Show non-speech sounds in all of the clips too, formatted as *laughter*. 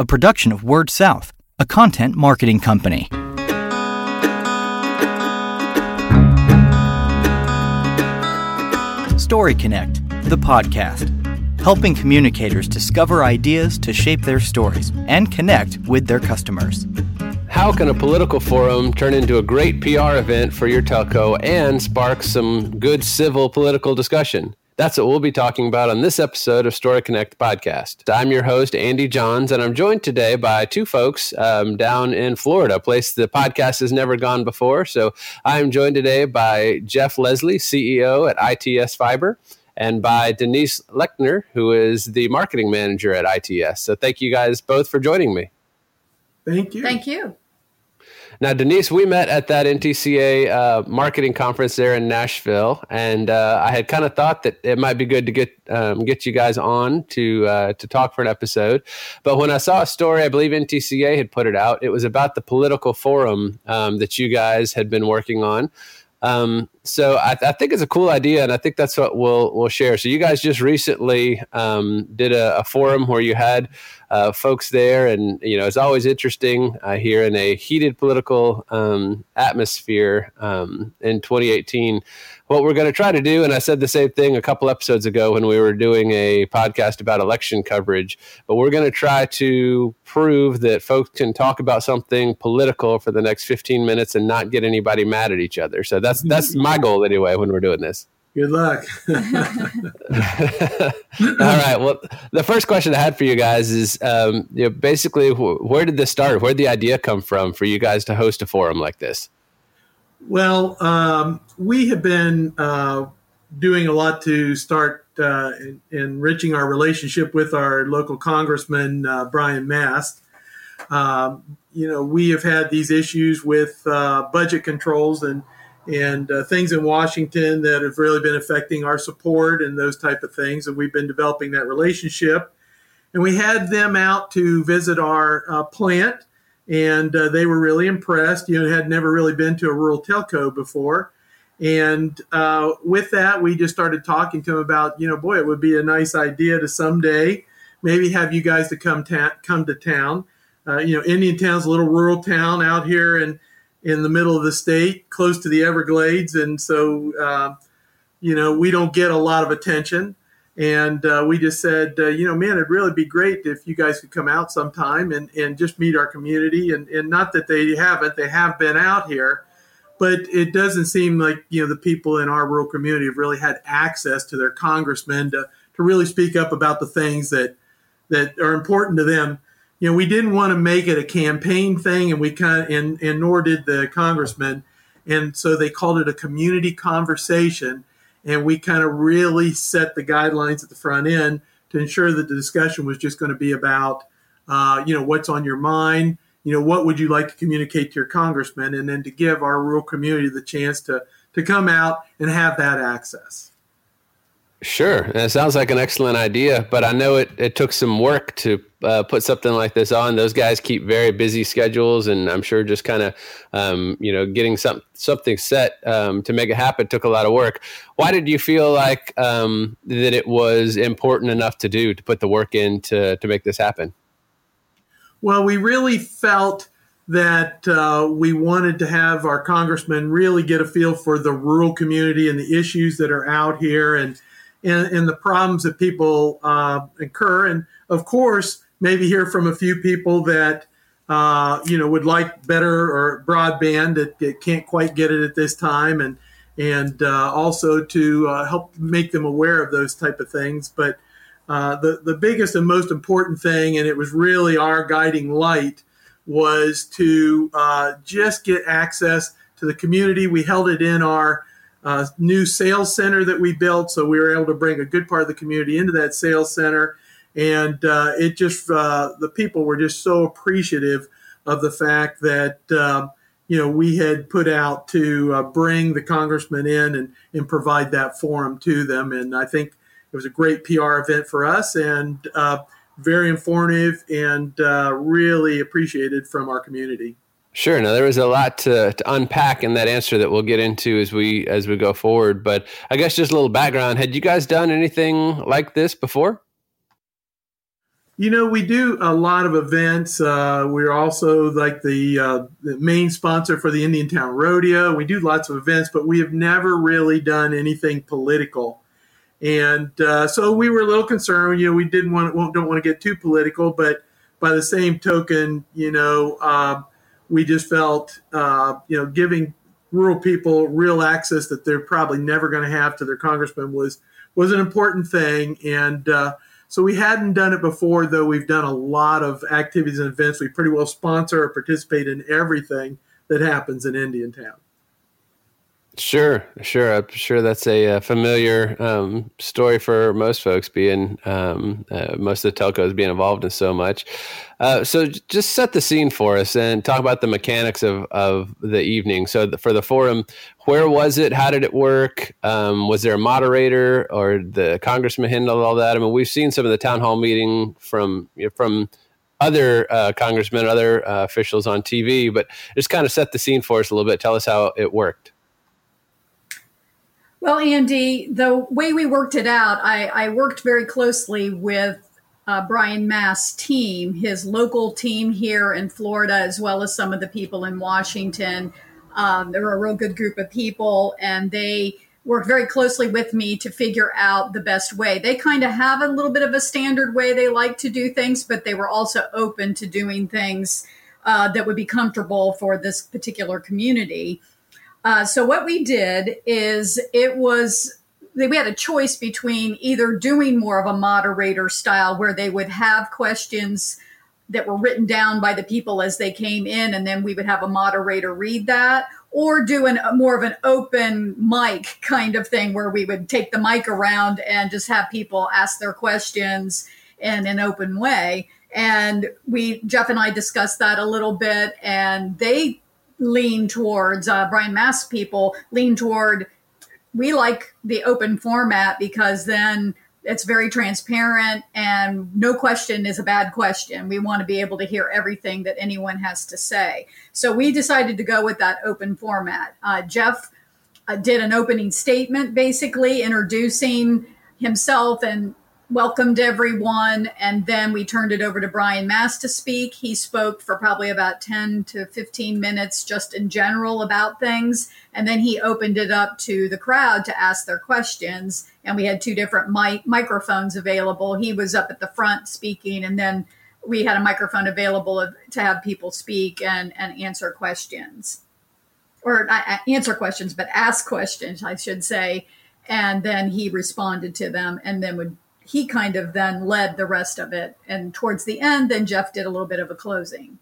a production of Word South, a content marketing company. Story Connect, the podcast, helping communicators discover ideas to shape their stories and connect with their customers. How can a political forum turn into a great PR event for your telco and spark some good civil political discussion? That's what we'll be talking about on this episode of Story Connect podcast. I'm your host, Andy Johns, and I'm joined today by two folks um, down in Florida, a place the podcast has never gone before. So I'm joined today by Jeff Leslie, CEO at ITS Fiber, and by Denise Lechner, who is the marketing manager at ITS. So thank you guys both for joining me. Thank you. Thank you. Now, Denise, we met at that NTCA uh, marketing conference there in Nashville, and uh, I had kind of thought that it might be good to get um, get you guys on to uh, to talk for an episode. But when I saw a story, I believe NTCA had put it out. It was about the political forum um, that you guys had been working on. Um, so I, I, think it's a cool idea, and I think that's what we'll we'll share. So you guys just recently um, did a, a, forum where you had uh, folks there, and you know it's always interesting uh, here in a heated political um, atmosphere um, in 2018 what we're going to try to do, and I said the same thing a couple episodes ago when we were doing a podcast about election coverage, but we're going to try to prove that folks can talk about something political for the next 15 minutes and not get anybody mad at each other. So that's that's my *laughs* goal anyway when we're doing this. Good luck. *laughs* *laughs* *laughs* All right. Well, the first question I had for you guys is, um, you know, basically, wh- where did this start? Where did the idea come from for you guys to host a forum like this? Well, um, we have been uh, doing a lot to start uh, enriching our relationship with our local congressman, uh, Brian Mast. Um, you know, we have had these issues with uh, budget controls and and uh, things in Washington that have really been affecting our support and those type of things. And we've been developing that relationship. And we had them out to visit our uh, plant and uh, they were really impressed. You know, had never really been to a rural telco before, and uh, with that, we just started talking to them about, you know, boy, it would be a nice idea to someday maybe have you guys to come ta- come to town. Uh, you know, Indiantown's a little rural town out here in in the middle of the state, close to the Everglades, and so uh, you know we don't get a lot of attention. And uh, we just said, uh, you know, man, it'd really be great if you guys could come out sometime and, and just meet our community. And, and not that they haven't, they have been out here, but it doesn't seem like, you know, the people in our rural community have really had access to their congressmen to, to really speak up about the things that, that are important to them. You know, we didn't want to make it a campaign thing and we kind of, and, and nor did the congressman. And so they called it a community conversation and we kind of really set the guidelines at the front end to ensure that the discussion was just going to be about, uh, you know, what's on your mind, you know, what would you like to communicate to your congressman, and then to give our rural community the chance to to come out and have that access. Sure, it sounds like an excellent idea, but I know it, it took some work to uh, put something like this on. Those guys keep very busy schedules, and I'm sure just kind of, um, you know, getting some something set um, to make it happen took a lot of work. Why did you feel like um, that it was important enough to do to put the work in to to make this happen? Well, we really felt that uh, we wanted to have our congressman really get a feel for the rural community and the issues that are out here and and, and the problems that people uh, incur. And of course, maybe hear from a few people that uh, you know would like better or broadband that, that, can't quite get it at this time, and and uh, also to uh, help make them aware of those type of things. But uh, the the biggest and most important thing, and it was really our guiding light, was to uh, just get access to the community. We held it in our uh, new sales center that we built. So we were able to bring a good part of the community into that sales center. And uh, it just, uh, the people were just so appreciative of the fact that, um, you know, we had put out to uh, bring the congressman in and, and provide that forum to them. And I think it was a great PR event for us and uh, very informative and really appreciated from our community. Sure. Now there was a lot to, to unpack in that answer that we'll get into as we as we go forward. But I guess just a little background. Had you guys done anything like this before? You know, we do a lot of events. Uh, we're also like the, uh, the, main sponsor for the Indiantown Rodeo. We do lots of events, but we have never really done anything political. And uh, so we were a little concerned. You know, we didn't want don't want to get too political, but by the same token, you know, uh, we just felt uh, you know giving rural people real access that they're probably never going to have to their congressman was was an important thing and uh, so we hadn't done it before, though we've done a lot of activities and events. We pretty well sponsor or participate in everything that happens in Indiantown. Sure, sure. I'm sure that's a, a uh, familiar um, story for most folks, being um, uh, most of the telcos being involved in so much. Uh, so, just set the scene for us and talk about the mechanics of, of the evening. So, the, for the forum, where was it? How did it work? Um, was there a moderator or the congressman handled all that? I mean, we've seen some of the town hall meeting from from other uh, congressmen, other uh, officials on TV, but just kind of set the scene for us a little bit. Tell us how it worked. Well, Andy, the way we worked it out, I, I worked very closely with uh, Brian Mast's team, his local team here in Florida, as well as some of the people in Washington. Um, they're a real good group of people, and they worked very closely with me to figure out the best way. They kind of have a little bit of a standard way they like to do things, but they were also open to doing things uh, that would be comfortable for this particular community. Uh, so what we did is it was we had a choice between either doing more of a moderator style where they would have questions that were written down by the people as they came in and then we would have a moderator read that or doing more of an open mic kind of thing where we would take the mic around and just have people ask their questions in an open way. And we jeff and i discussed that a little bit and they lean towards uh, Brian Mast people lean toward we like the open format because then it's very transparent and no question is a bad question. We want to be able to hear everything that anyone has to say. So we decided to go with that open format. Uh, Jeff uh, did an opening statement, basically introducing himself and welcomed everyone. And then we turned it over to Brian Mast to speak. He spoke for probably about 10 to 15 minutes just in general about things. And then he opened it up to the crowd to ask their questions. And we had two different mic- microphones available. He was up at the front speaking, and then we had a microphone available to have people speak and, and answer questions. Or not answer questions, but ask questions, I should say. And then he responded to them and then would he kind of then led the rest of it. And towards the end, then Jeff did a little bit of a closing.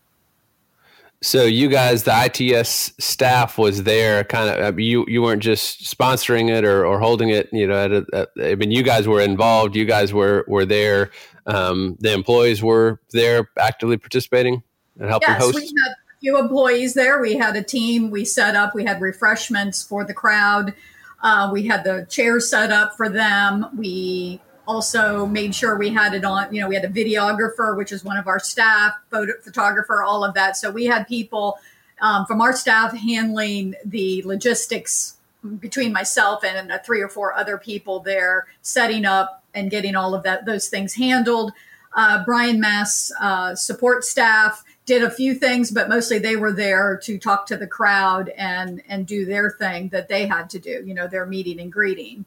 So you guys, the ITS staff was there, kind of. You you weren't just sponsoring it or, or holding it. You know, at a, at, I mean, you guys were involved. You guys were were there. Um, the employees were there, actively participating and helping yes, host. we had a few employees there. We had a team. We set up. We had refreshments for the crowd. Uh, we had the chairs set up for them. We also made sure we had it on you know we had a videographer which is one of our staff photo photographer all of that. So we had people um, from our staff handling the logistics between myself and uh, three or four other people there setting up and getting all of that those things handled. Uh, brian Mast's uh, support staff did a few things but mostly they were there to talk to the crowd and and do their thing that they had to do you know their meeting and greeting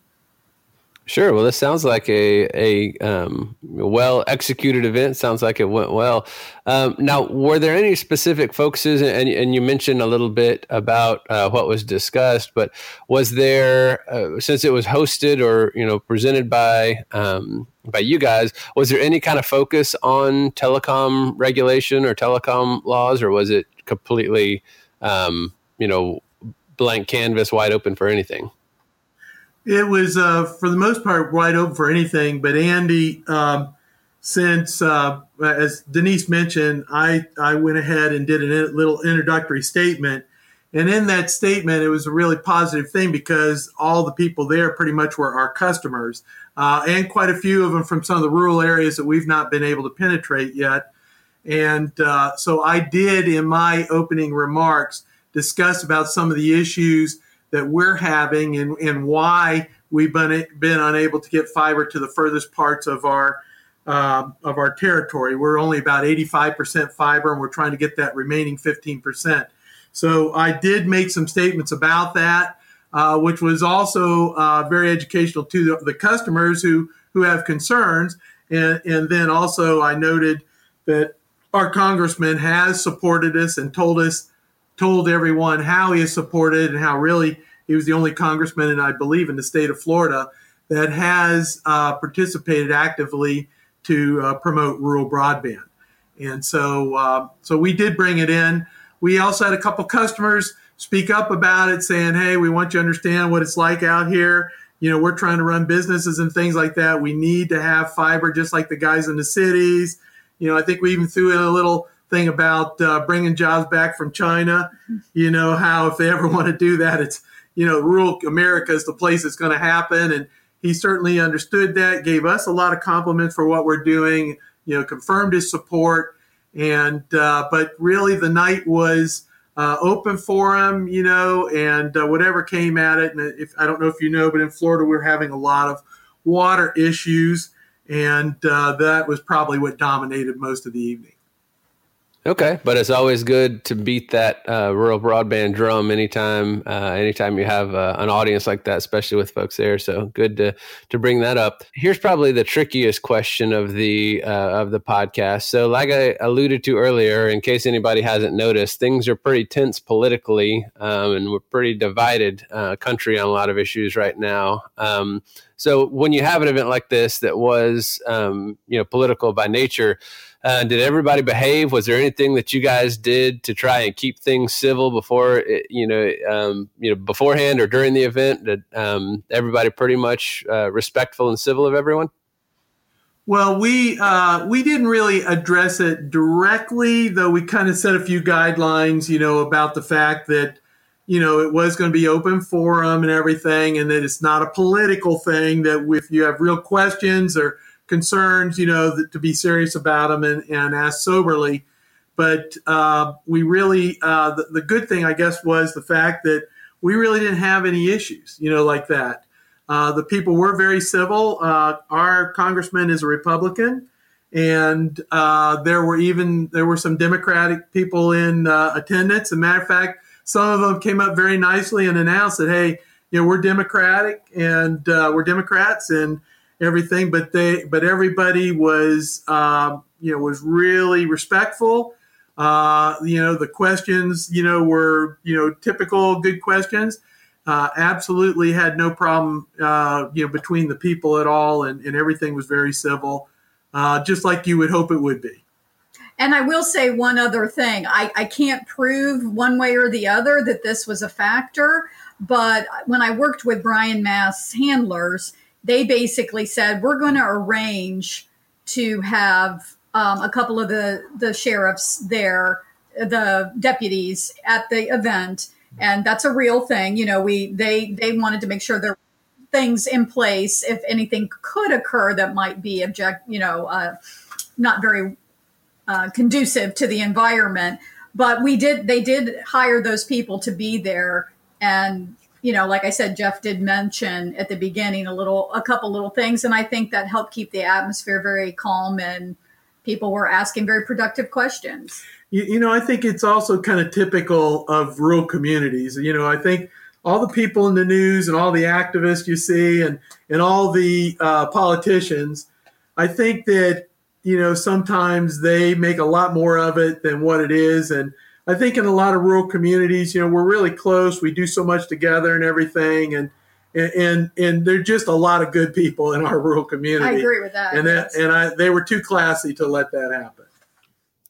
Sure. Well, this sounds like a a um, well executed event. Sounds like it went well. Um, now, were there any specific focuses? And, and you mentioned a little bit about uh, what was discussed, but was there, uh, since it was hosted or you know presented by um, by you guys, was there any kind of focus on telecom regulation or telecom laws, or was it completely, um, you know, blank canvas, wide open for anything? It was, uh, for the most part, wide open for anything. But Andy, um, since uh, as Denise mentioned, I I went ahead and did a little introductory statement, and in that statement, it was a really positive thing because all the people there pretty much were our customers, uh, and quite a few of them from some of the rural areas that we've not been able to penetrate yet. And uh, so I did in my opening remarks discuss about some of the issues that we're having and, and why we've been, been unable to get fiber to the furthest parts of our uh, of our territory. We're only about 85% fiber, and we're trying to get that remaining 15%. So I did make some statements about that, uh, which was also uh, very educational to the, the, customers who who have concerns. And, and then also I noted that our congressman has supported us and told us, told everyone how he is supported and how really he was the only congressman, and I believe in the state of Florida, that has uh, participated actively to uh, promote rural broadband. And so, uh, so we did bring it in. We also had a couple customers speak up about it, saying, "Hey, we want you to understand what it's like out here. You know, we're trying to run businesses and things like that. We need to have fiber, just like the guys in the cities. You know, I think we even threw in a little." Thing about uh, bringing jobs back from China. You know how if they ever want to do that, it's you know rural America is the place it's going to happen, and he certainly understood that, gave us a lot of compliments for what we're doing, you know, confirmed his support. And, uh, but really the night was uh, open for him, you know, and uh, whatever came at it. And if I don't know if you know, but in Florida, we're having a lot of water issues. And uh, that was probably what dominated most of the evening. Okay, but it's always good to beat that uh, rural broadband drum anytime, uh, anytime you have uh, an audience like that, especially with folks there. So good to to bring that up. Here's probably the trickiest question of the uh, of the podcast. So, like I alluded to earlier, in case anybody hasn't noticed, things are pretty tense politically, um, and we're pretty divided uh, country on a lot of issues right now. Um, so, when you have an event like this that was, um, you know, political by nature uh, did everybody behave? Was there anything that you guys did to try and keep things civil before, it, you know, um, you know, beforehand or during the event? Did um, everybody pretty much uh, respectful and civil of everyone? Well, we uh, we didn't really address it directly, though we kind of set a few guidelines, you know, about the fact that you know it was going to be open forum and everything, and that it's not a political thing. That if you have real questions or concerns, you know, to be serious about them and, and ask soberly. But uh, we really, uh, the, the, good thing, I guess, was the fact that we really didn't have any issues, you know, like that. Uh, the people were very civil. Uh, our congressman is a Republican, and uh, there were even there were some Democratic people in uh, attendance. As a matter of fact, some of them came up very nicely and announced that, hey, you know, we're Democratic and we're Democrats, and everything, but they but everybody was uh, you know was really respectful. Uh, you know the questions you know were you know typical good questions. Uh, absolutely had no problem uh, you know between the people at all, and, and everything was very civil, uh, just like you would hope it would be. And I will say one other thing. I, I can't prove one way or the other that this was a factor, but when I worked with Brian Mast's handlers, they basically said we're going to arrange to have um, a couple of the the sheriffs there, the deputies at the event, and that's a real thing. You know, we they they wanted to make sure there were things in place if anything could occur that might be object, you know, uh, not very uh, conducive to the environment. But we did they did hire those people to be there and you know, like I said, Jeff did mention at the beginning a little, a couple little things, and I think that helped keep the atmosphere very calm and people were asking very productive questions. You, you know, I think it's also kind of typical of rural communities. You know, I think all the people in the news and all the activists you see and and all the uh, politicians, I think that you know sometimes they make a lot more of it than what it is, and I think in a lot of rural communities, you know, we're really close. We do so much together and everything, and and and they're just a lot of good people in our rural community. I agree with that. And that yes. and I they were too classy to let that happen.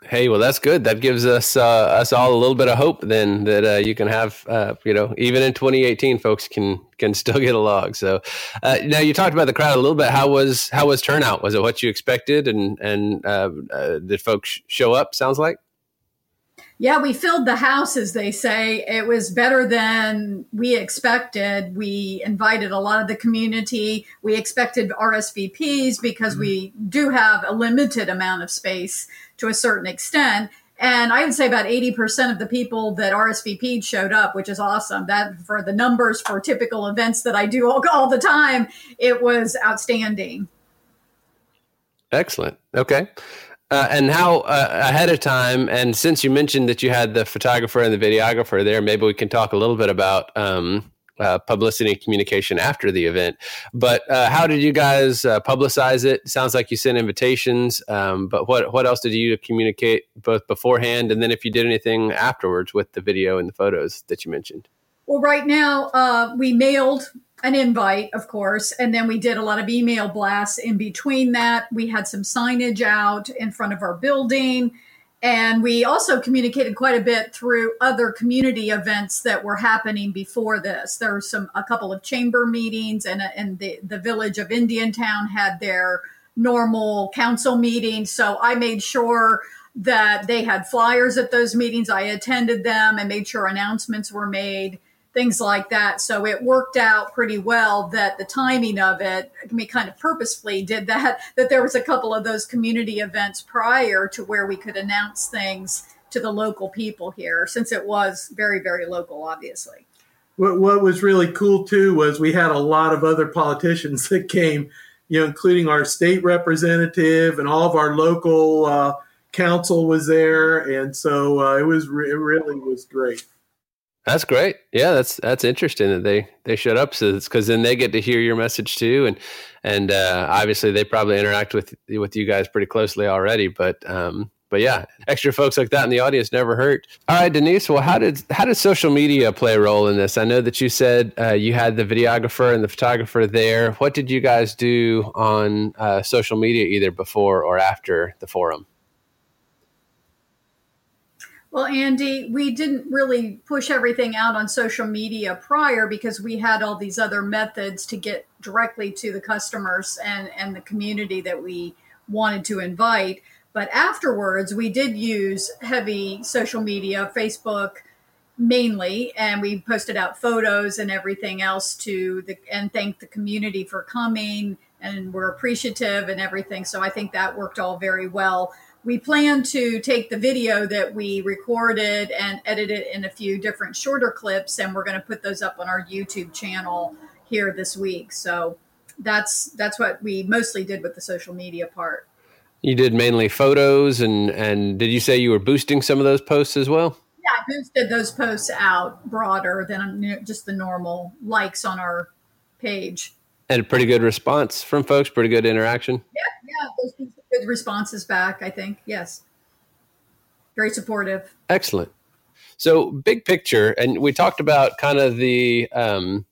Hey, well, that's good. That gives us uh, us all a little bit of hope then that uh, you can have, uh, you know, even in 2018, folks can can *laughs* still get along. So uh, now you talked about the crowd a little bit. How was how was turnout? Was it what you expected? And and uh, uh, did folks show up? Sounds like. Yeah, we filled the house, as they say. It was better than we expected. We invited a lot of the community. We expected RSVPs because mm-hmm. we do have a limited amount of space to a certain extent. And I would say about 80% of the people that RSVP'd showed up, which is awesome. That for the numbers for typical events that I do all, all the time, it was outstanding. Excellent. Okay. Uh, and how uh, ahead of time, and since you mentioned that you had the photographer and the videographer there, maybe we can talk a little bit about um, uh, publicity and communication after the event. But uh, how did you guys uh, publicize it? Sounds like you sent invitations, um, but what what else did you communicate both beforehand and then if you did anything afterwards with the video and the photos that you mentioned? Well, right now uh, we mailed an invite, of course, and then we did a lot of email blasts in between that. We had some signage out in front of our building. And we also communicated quite a bit through other community events that were happening before this. There were some a couple of chamber meetings, and, and the, the village of Indiantown had their normal council meeting. So I made sure that they had flyers at those meetings. I attended them and made sure announcements were made things like that. So it worked out pretty well that the timing of it, I mean, kind of purposefully did that, *laughs* that there was a couple of those community events prior to where we could announce things to the local people here, since it was very, very local, obviously. What, what was really cool too was we had a lot of other politicians *laughs* that came, you know, including our state representative and all of our local uh, council was there. And so uh, it was, it really was great. That's great. Yeah, that's that's interesting that they they showed up. So it's because then they get to hear your message too, and and uh, obviously they probably interact with with you guys pretty closely already. But um, but yeah, extra folks like that in the audience never hurt. All right, Denise. Well, how did how did social media play a role in this? I know that you said uh, you had the videographer and the photographer there. What did you guys do on uh, social media, either before or after the forum? Well, Andy, we didn't really push everything out on social media prior because we had all these other methods to get directly to the customers and, and the community that we wanted to invite. But afterwards, we did use heavy social media, Facebook mainly, and we posted out photos and everything else to the and thank the community for coming and we're appreciative and everything. So I think that worked all very well we plan to take the video that we recorded and edit it in a few different shorter clips and we're going to put those up on our youtube channel here this week. So that's that's what we mostly did with the social media part. You did mainly photos and and did you say you were boosting some of those posts as well? Yeah i boosted those posts out broader than just the normal likes on our page. And a pretty good response from folks pretty good interaction? Yeah yeah good responses back, I think. Yes. Very supportive. Excellent. So, big picture, and we talked about kind of the um,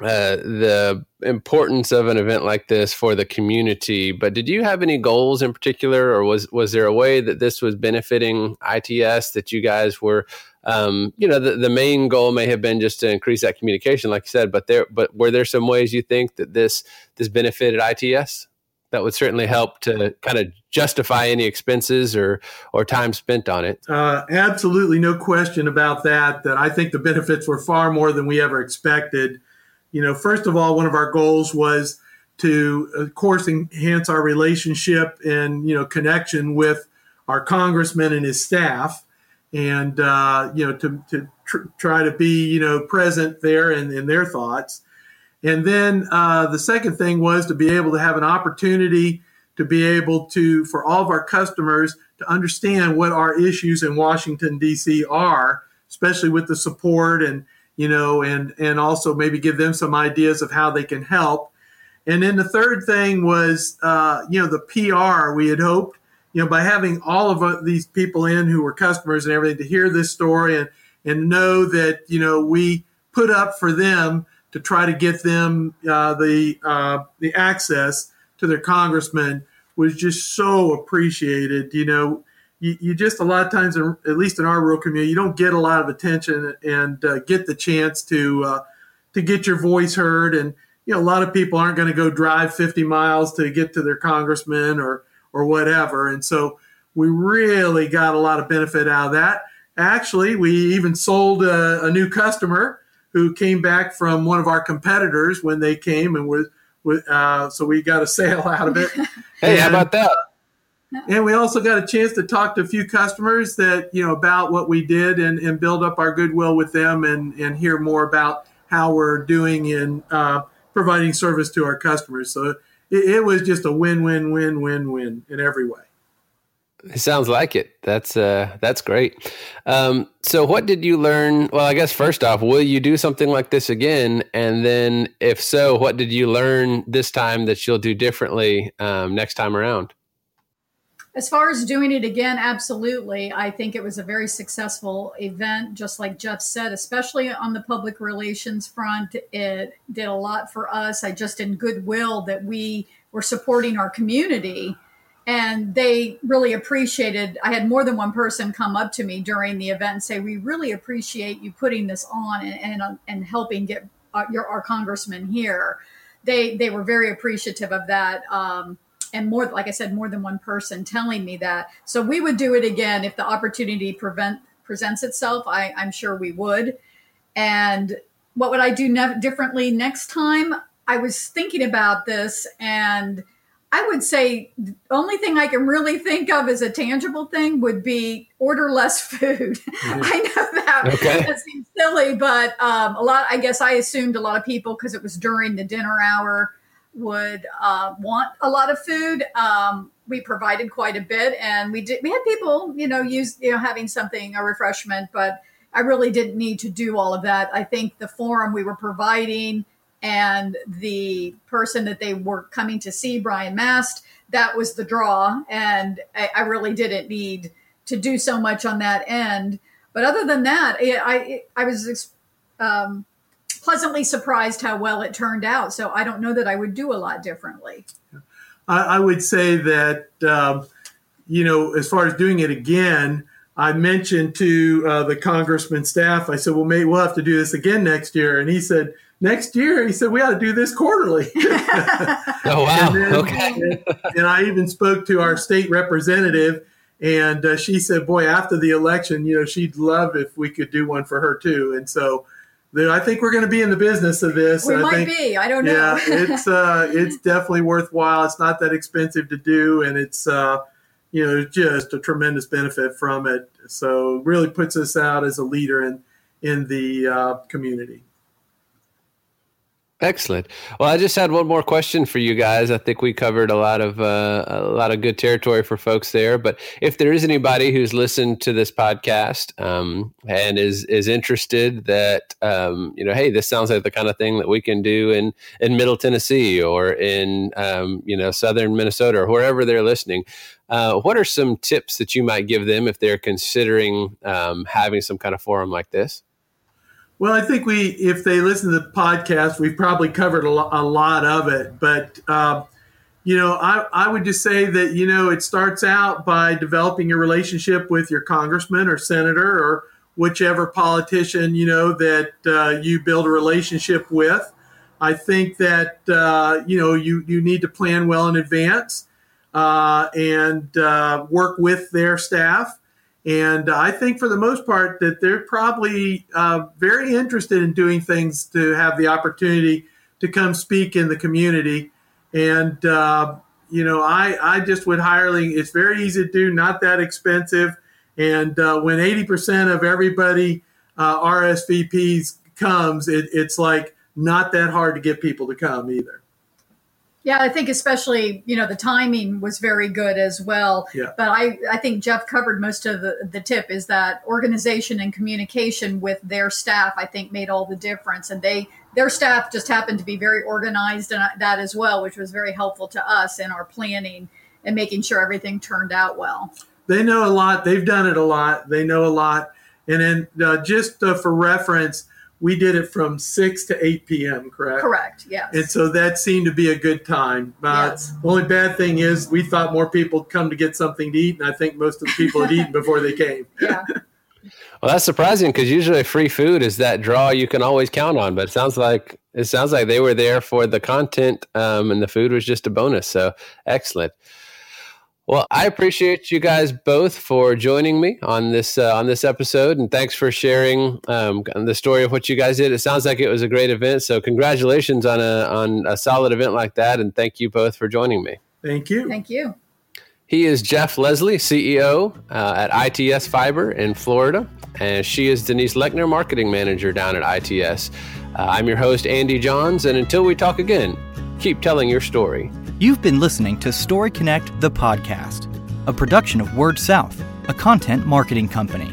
uh, the importance of an event like this for the community. But did you have any goals in particular, or was was there a way that this was benefiting ITS that you guys were, um, you know, the, the main goal may have been just to increase that communication, like you said. But there, but were there some ways you think that this this benefited ITS? That would certainly help to kind of justify any expenses or or time spent on it. Uh, absolutely, no question about that. That I think the benefits were far more than we ever expected. You know, first of all, one of our goals was to, of course, enhance our relationship and you know connection with our congressman and his staff, and uh, you know to to tr- try to be you know present there in, in their thoughts. And then uh, the second thing was to be able to have an opportunity to be able to, for all of our customers, to understand what our issues in Washington D.C. are, especially with the support and you know, and and also maybe give them some ideas of how they can help. And then the third thing was, uh, you know, the PR. We had hoped, you know, by having all of uh, these people in who were customers and everything to hear this story and and know that you know we put up for them to try to get them uh, the uh, the access to their congressman was just so appreciated. You know, you, you, just a lot of times, at least in our rural community, you don't get a lot of attention and uh, get the chance to uh, to get your voice heard. And you know, a lot of people aren't going to go drive 50 miles to get to their congressman or or whatever. And so we really got a lot of benefit out of that. Actually, we even sold a, a new customer who came back from one of our competitors when they came and was, uh, so we got a *laughs* sale out of it. hey, and, how about that? And we also got a chance to talk to a few customers that you know about what we did and, and build up our goodwill with them and and hear more about how we're doing in uh, providing service to our customers. So it, it, it was just a win, win, win, win, win in every way. It sounds like it. That's uh, that's great. Um, so, what did you learn? Well, I guess first off, will you do something like this again? And then, if so, what did you learn this time that you'll do differently um, next time around? As far as doing it again, absolutely. I think it was a very successful event, just like Jeff said, especially on the public relations front. It did a lot for us. I just in goodwill that we were supporting our community and they really appreciated i had more than one person come up to me during the event and say we really appreciate you putting this on and and, and helping get our, uh, your our congressman here. They they were very appreciative of that um, and more like i said more than one person telling me that. So we would do it again if the opportunity prevent presents itself I, i'm sure we would. And what would i do ne- differently next time? I was thinking about this and I would say the only thing I can really think of as a tangible thing would be order less food. Mm-hmm. *laughs* I know that, okay. that seems silly, but um, a lot. I guess I assumed a lot of people because it was during the dinner hour would uh, want a lot of food. Um, we provided quite a bit, and we did. We had people, you know, use you know having something a refreshment, but I really didn't need to do all of that. I think the forum we were providing and the person that they were coming to see, Brian Mast, that was the draw. And I, I really didn't need to do so much on that end. But other than that, I, I was um, pleasantly surprised how well it turned out. So I don't know that I would do a lot differently. I, I would say that, um, you know, as far as doing it again, I mentioned to uh, the congressman staff, I said, well, maybe we'll have to do this again next year. And he said, next year he said we ought to do this quarterly. *laughs* *laughs* oh wow! and then, okay. and, and, I even spoke to our state representative, and uh, she said, "Boy, after the election, you know, she'd love if we could do one for her too." And so. I think we're going to be in the business of this. We I might think, be. I don't know. Yeah, *laughs* it's uh, it's definitely worthwhile. It's not that expensive to do, and it's uh, you know just a tremendous benefit from it. So really puts us out as a leader in in the uh, community. Excellent. Well, I just had one more question for you guys. I think we covered a lot of uh, a lot of good territory for folks there. But if there is anybody who's listened to this podcast um, and is is interested, that um, you know, hey, this sounds like the kind of thing that we can do in in Middle Tennessee or in um, you know Southern Minnesota or wherever they're listening. Uh, what are some tips that you might give them if they're considering um, having some kind of forum like this? Well, I think we, if they listen to the podcast, we've probably covered a, lo- a lot of it. But, uh, you know, I, I would just say that, you know, it starts out by developing a relationship with your congressman or senator or whichever politician, you know, that uh, you build a relationship with. I think that, uh, you know, you, you need to plan well in advance uh, and uh, work with their staff and I think for the most part that they're probably uh, very interested in doing things to have the opportunity to come speak in the community. And, uh, you know, I, I just would hireling, it's very easy to do, not that expensive. And uh, when 80% of everybody uh, RSVPs comes, it, it's like not that hard to get people to come either. Yeah, I think especially you know the timing was very good as well. Yeah. But I I think Jeff covered most of the the tip is that organization and communication with their staff I think made all the difference, and they their staff just happened to be very organized and that as well, which was very helpful to us in our planning and making sure everything turned out well. They know a lot. They've done it a lot. They know a lot. And then uh, just uh, for reference, we did it from 6 to 8 p.m., correct? Correct, yes. And so that seemed to be a good time. Uh, yes. The only bad thing is we thought more people would come to get something to eat, and I think most of the people had eaten before they came. *laughs* Yeah. Well, that's surprising because usually free food is that draw you can always count on. But it sounds like it sounds like they were there for the content, um, and the food was just a bonus. So excellent. Well, I appreciate you guys both for joining me on this uh, on this episode, and thanks for sharing um, the story of what you guys did. It sounds like it was a great event, so congratulations on a on a solid event like that, and thank you both for joining me. Thank you. Thank you. He is Jeff Leslie, CEO uh, at ITS Fiber in Florida, and she is Denise Lechner, Marketing Manager down at ITS. Uh, I'm your host, Andy Johns, and until we talk again, keep telling your story. You've been listening to Story Connect, the podcast, a production of Word South, a content marketing company.